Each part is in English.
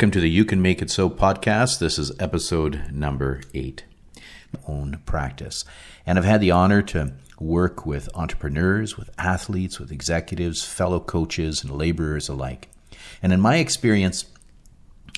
Welcome to the You Can Make It So podcast. This is episode number eight. Own practice. And I've had the honor to work with entrepreneurs, with athletes, with executives, fellow coaches, and laborers alike. And in my experience,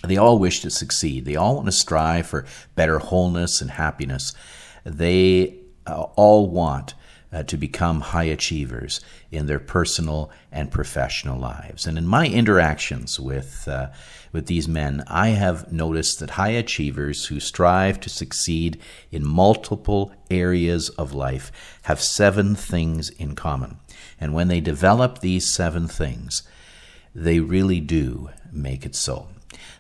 they all wish to succeed. They all want to strive for better wholeness and happiness. They uh, all want uh, to become high achievers in their personal and professional lives. And in my interactions with uh, with these men, I have noticed that high achievers who strive to succeed in multiple areas of life have seven things in common. And when they develop these seven things, they really do make it so.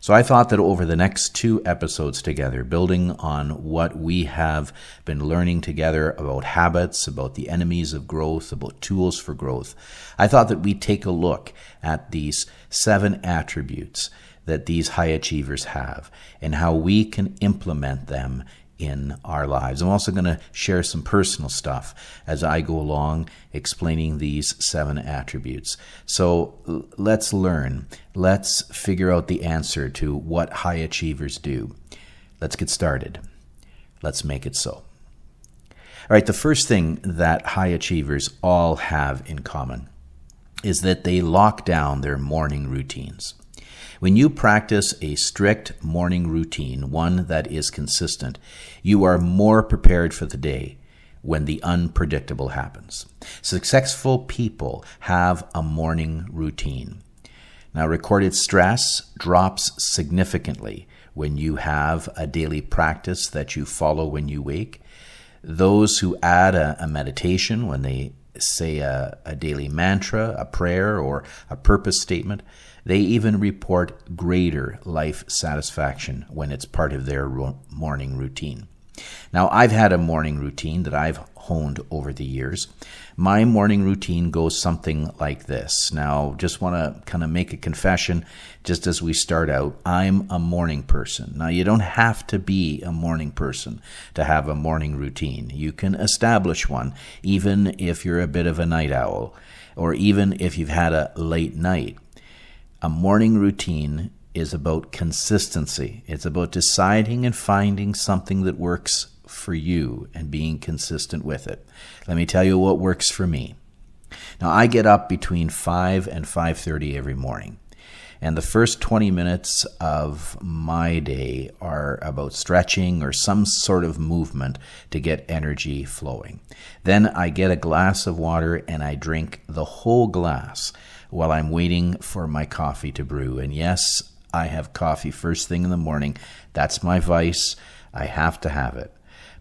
So I thought that over the next two episodes together, building on what we have been learning together about habits, about the enemies of growth, about tools for growth, I thought that we'd take a look at these seven attributes that these high achievers have and how we can implement them in our lives. I'm also going to share some personal stuff as I go along explaining these seven attributes. So let's learn. Let's figure out the answer to what high achievers do. Let's get started. Let's make it so. All right, the first thing that high achievers all have in common is that they lock down their morning routines. When you practice a strict morning routine, one that is consistent, you are more prepared for the day when the unpredictable happens. Successful people have a morning routine. Now, recorded stress drops significantly when you have a daily practice that you follow when you wake. Those who add a, a meditation when they say a, a daily mantra, a prayer, or a purpose statement, they even report greater life satisfaction when it's part of their morning routine. Now, I've had a morning routine that I've honed over the years. My morning routine goes something like this. Now, just want to kind of make a confession just as we start out. I'm a morning person. Now, you don't have to be a morning person to have a morning routine. You can establish one even if you're a bit of a night owl or even if you've had a late night. A morning routine is about consistency. It's about deciding and finding something that works for you and being consistent with it. Let me tell you what works for me. Now I get up between 5 and 5:30 every morning. And the first 20 minutes of my day are about stretching or some sort of movement to get energy flowing. Then I get a glass of water and I drink the whole glass while I'm waiting for my coffee to brew. And yes, I have coffee first thing in the morning. That's my vice. I have to have it.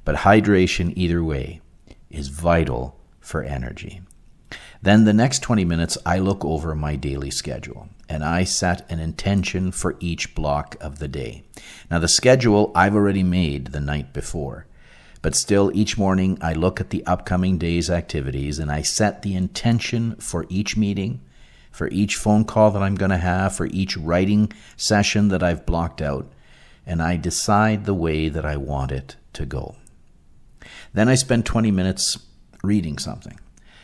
But hydration, either way, is vital for energy. Then the next 20 minutes, I look over my daily schedule and I set an intention for each block of the day. Now, the schedule I've already made the night before, but still, each morning I look at the upcoming day's activities and I set the intention for each meeting, for each phone call that I'm going to have, for each writing session that I've blocked out, and I decide the way that I want it to go. Then I spend 20 minutes reading something,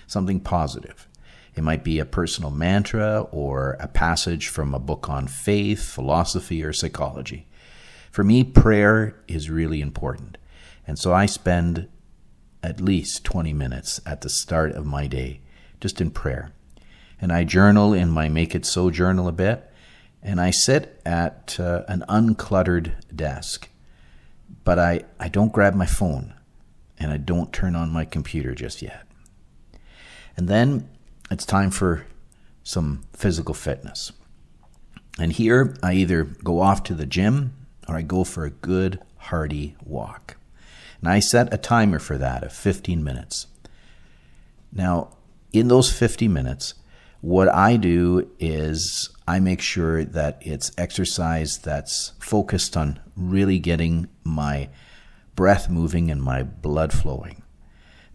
something positive. It might be a personal mantra or a passage from a book on faith, philosophy, or psychology. For me, prayer is really important. And so I spend at least 20 minutes at the start of my day just in prayer and I journal in my Make It So journal a bit, and I sit at uh, an uncluttered desk. But I, I don't grab my phone, and I don't turn on my computer just yet. And then it's time for some physical fitness. And here I either go off to the gym or I go for a good, hearty walk. And I set a timer for that of 15 minutes. Now, in those 50 minutes, what I do is I make sure that it's exercise that's focused on really getting my breath moving and my blood flowing.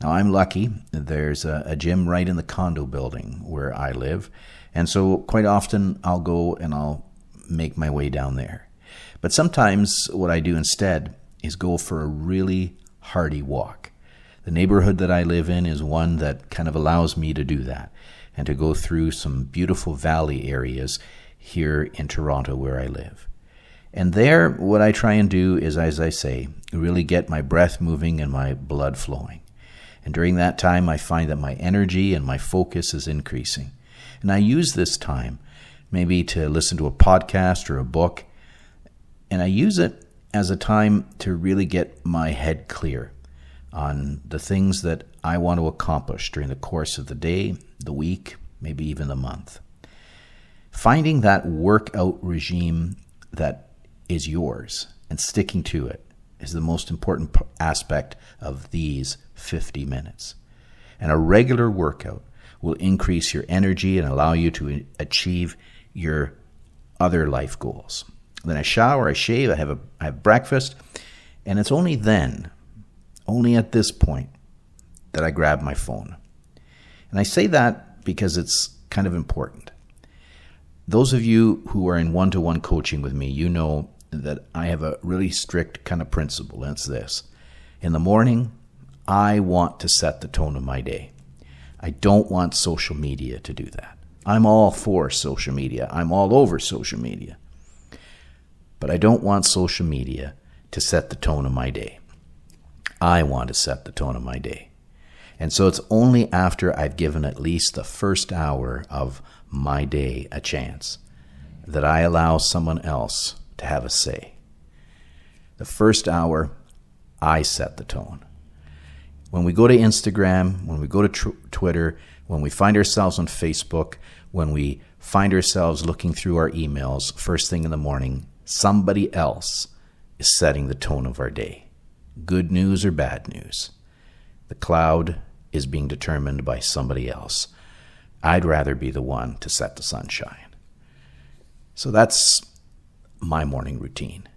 Now, I'm lucky. There's a, a, gym right in the condo building where I live. And so, quite often, I'll go and I'll make my way down there. But sometimes, what I do instead is go for a really hearty walk. The neighborhood that I live in is one that kind of allows me to do that and to go through some beautiful valley areas here in Toronto where I live. And there, what I try and do is, as I say, really get my breath moving and my blood flowing. And during that time, I find that my energy and my focus is increasing. And I use this time maybe to listen to a podcast or a book. And I use it as a time to really get my head clear on the things that I want to accomplish during the course of the day, the week, maybe even the month. Finding that workout regime that is yours and sticking to it is the most important aspect of these 50 minutes. And a regular workout will increase your energy and allow you to achieve your other life goals. Then I shower, I shave, I have a I have breakfast, and it's only then, only at this point, that I grab my phone. And I say that because it's kind of important. Those of you who are in one-to-one coaching with me, you know that I have a really strict kind of principle, and it's this. In the morning, I want to set the tone of my day. I don't want social media to do that. I'm all for social media. I'm all over social media. But I don't want social media to set the tone of my day. I want to set the tone of my day. And so it's only after I've given at least the first hour of my day a chance that I allow someone else to have a say. The first hour, I set the tone. When we go to Instagram, when we go to tr- Twitter, when we find ourselves on Facebook, when we find ourselves looking through our emails first thing in the morning, somebody else is setting the tone of our day. Good news or bad news. The cloud is being determined by somebody else. I'd rather be the one to set the sunshine. So that's my morning routine.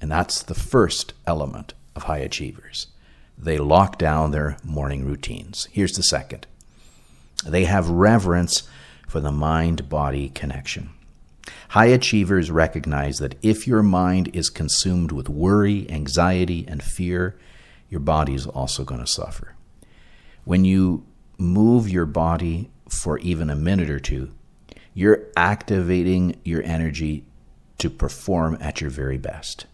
And that's the first element of high achievers. They lock down their morning routines. Here's the second they have reverence for the mind body connection. High achievers recognize that if your mind is consumed with worry, anxiety, and fear, your body is also going to suffer. When you move your body for even a minute or two, you're activating your energy to perform at your very best.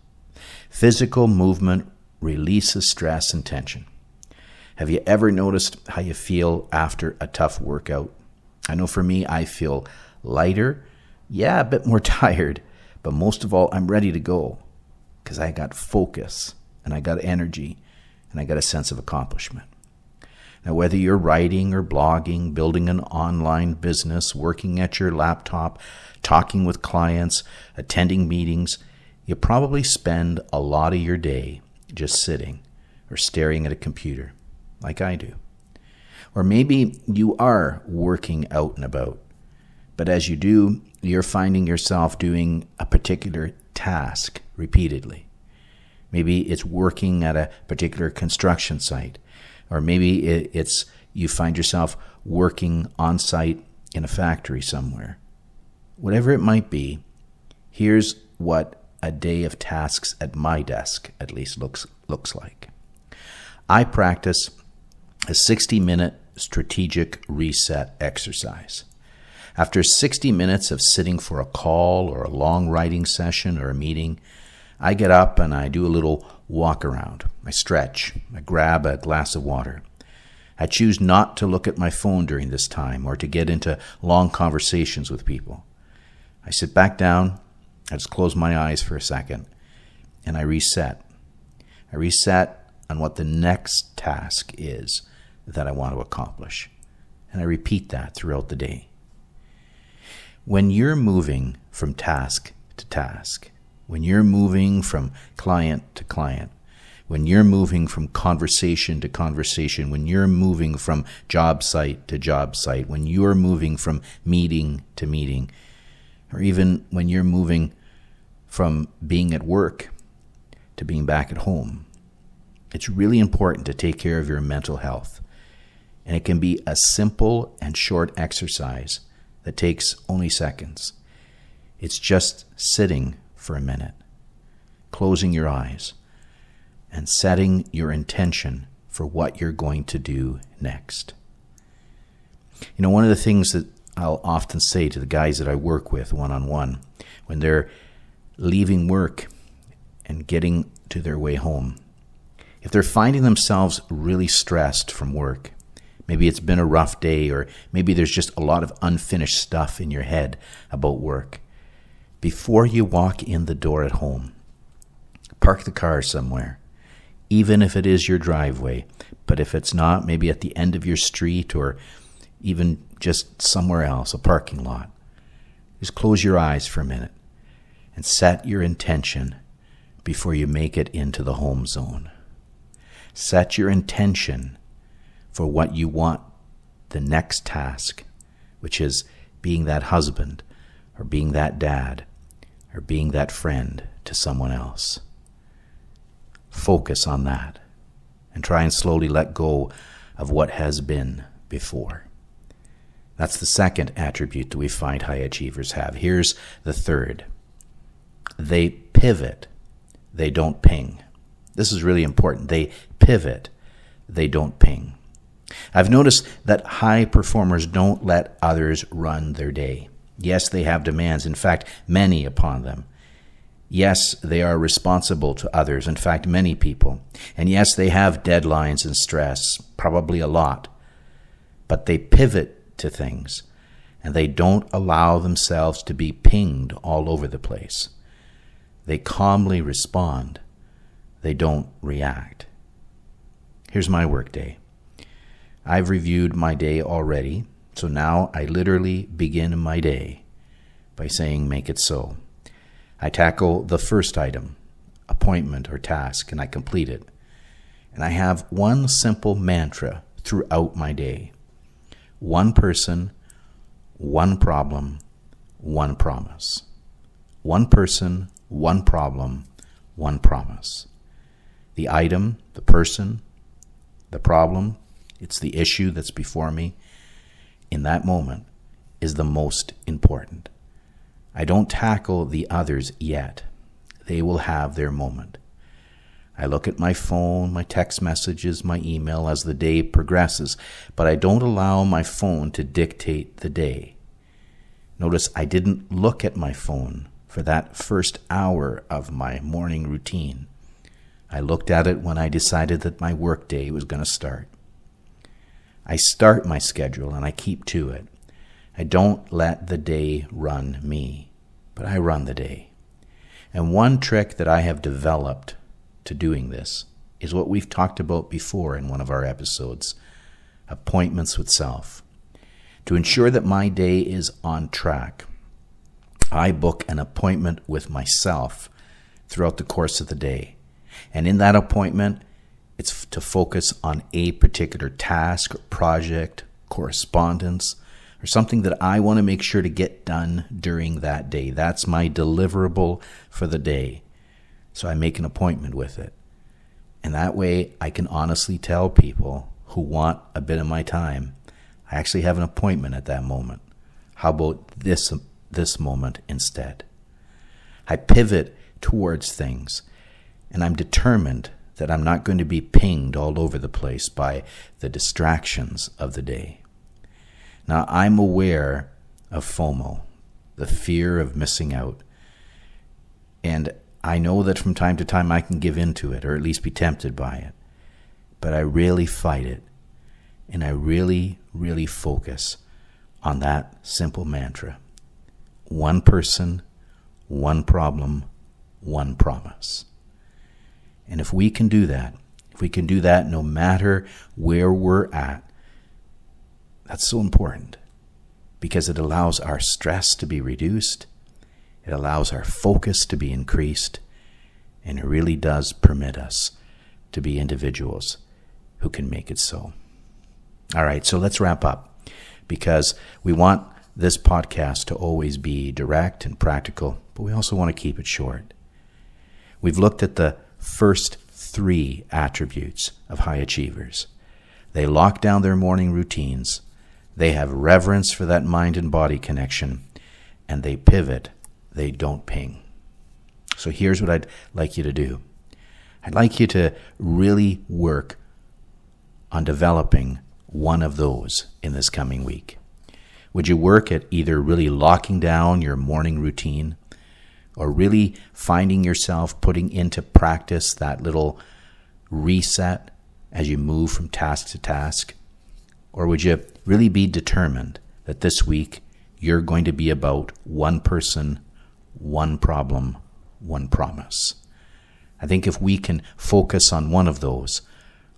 Physical movement releases stress and tension. Have you ever noticed how you feel after a tough workout? I know for me, I feel lighter, yeah, a bit more tired, but most of all, I'm ready to go because I got focus and I got energy and I got a sense of accomplishment. Now, whether you're writing or blogging, building an online business, working at your laptop, talking with clients, attending meetings, you probably spend a lot of your day just sitting or staring at a computer, like I do. Or maybe you are working out and about, but as you do, you're finding yourself doing a particular task repeatedly. Maybe it's working at a particular construction site or maybe it's you find yourself working on site in a factory somewhere. Whatever it might be, here's what a day of tasks at my desk at least looks looks like. I practice a 60 minute strategic reset exercise. After 60 minutes of sitting for a call or a long writing session or a meeting, I get up and I do a little walk around. I stretch. I grab a glass of water. I choose not to look at my phone during this time or to get into long conversations with people. I sit back down. I just close my eyes for a second and I reset. I reset on what the next task is that I want to accomplish. And I repeat that throughout the day. When you're moving from task to task, when you're moving from client to client, when you're moving from conversation to conversation, when you're moving from job site to job site, when you're moving from meeting to meeting, or even when you're moving from being at work to being back at home, it's really important to take care of your mental health. And it can be a simple and short exercise that takes only seconds. It's just sitting for a minute, closing your eyes, and setting your intention for what you're going to do next. You know, one of the things that I'll often say to the guys that I work with one on one when they're leaving work and getting to their way home. If they're finding themselves really stressed from work, maybe it's been a rough day, or maybe there's just a lot of unfinished stuff in your head about work, before you walk in the door at home, park the car somewhere, even if it is your driveway. But if it's not, maybe at the end of your street or even just somewhere else, a parking lot. Just close your eyes for a minute and set your intention before you make it into the home zone. Set your intention for what you want the next task, which is being that husband or being that dad or being that friend to someone else. Focus on that and try and slowly let go of what has been before. That's the second attribute that we find high achievers have. Here's the third they pivot, they don't ping. This is really important. They pivot, they don't ping. I've noticed that high performers don't let others run their day. Yes, they have demands, in fact, many upon them. Yes, they are responsible to others, in fact, many people. And yes, they have deadlines and stress, probably a lot. But they pivot to things, and they don't allow themselves to be pinged all over the place. They calmly respond, they don't react. Here's my workday. I've reviewed my day already, so now I literally begin my day by saying, Make it so. I tackle the first item, appointment or task, and I complete it. And I have one simple mantra throughout my day one person, one problem, one promise. One person, one problem, one promise. The item, the person, the problem, it's the issue that's before me in that moment is the most important. I don't tackle the others yet. They will have their moment. I look at my phone, my text messages, my email as the day progresses, but I don't allow my phone to dictate the day. Notice I didn't look at my phone for that first hour of my morning routine. I looked at it when I decided that my workday was going to start. I start my schedule and I keep to it. I don't let the day run me, but I run the day. And one trick that I have developed to doing this is what we've talked about before in one of our episodes appointments with self. To ensure that my day is on track, I book an appointment with myself throughout the course of the day. And in that appointment, it's to focus on a particular task or project, correspondence, or something that I want to make sure to get done during that day. That's my deliverable for the day. So I make an appointment with it. And that way I can honestly tell people who want a bit of my time, I actually have an appointment at that moment. How about this, this moment instead? I pivot towards things, and I'm determined that I'm not going to be pinged all over the place by the distractions of the day. Now, I'm aware of FOMO, the fear of missing out. And I know that from time to time I can give in to it or at least be tempted by it. But I really fight it. And I really, really focus on that simple mantra one person, one problem, one promise. And if we can do that, if we can do that no matter where we're at, that's so important because it allows our stress to be reduced it allows our focus to be increased, and it really does permit us to be individuals who can make it so. All right, so let's wrap up because we want this podcast to always be direct and practical, but we also want to keep it short. We've looked at the first three attributes of high achievers. They lock down their morning routines, they have reverence for that mind and body connection, and they pivot they don't ping. So here's what I'd like you to do I'd like you to really work on developing one of those in this coming week. Would you work at either really locking down your morning routine or really finding yourself putting into practice that little reset as you move from task to task? Or would you really be determined that this week you're going to be about one person, one problem, one promise? I think if we can focus on one of those,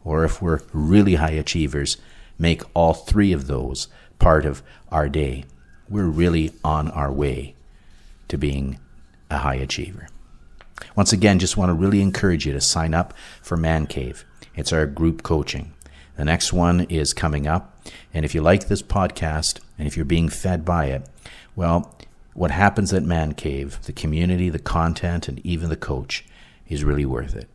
or if we're really high achievers, make all three of those part of our day, we're really on our way to being a high achiever. Once again, just want to really encourage you to sign up for Man Cave. It's our group coaching. The next one is coming up. And if you like this podcast and if you're being fed by it, well, what happens at Man Cave, the community, the content, and even the coach is really worth it.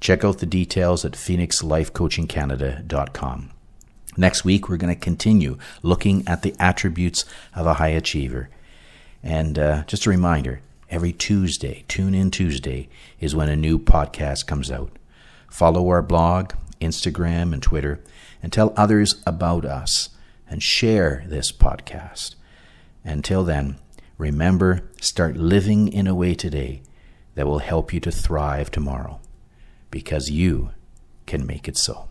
Check out the details at phoenixlifecoachingcanada.com. Next week, we're going to continue looking at the attributes of a high achiever. And uh, just a reminder every Tuesday, Tune In Tuesday, is when a new podcast comes out. Follow our blog, Instagram, and Twitter, and tell others about us and share this podcast. Until then, remember start living in a way today that will help you to thrive tomorrow because you can make it so.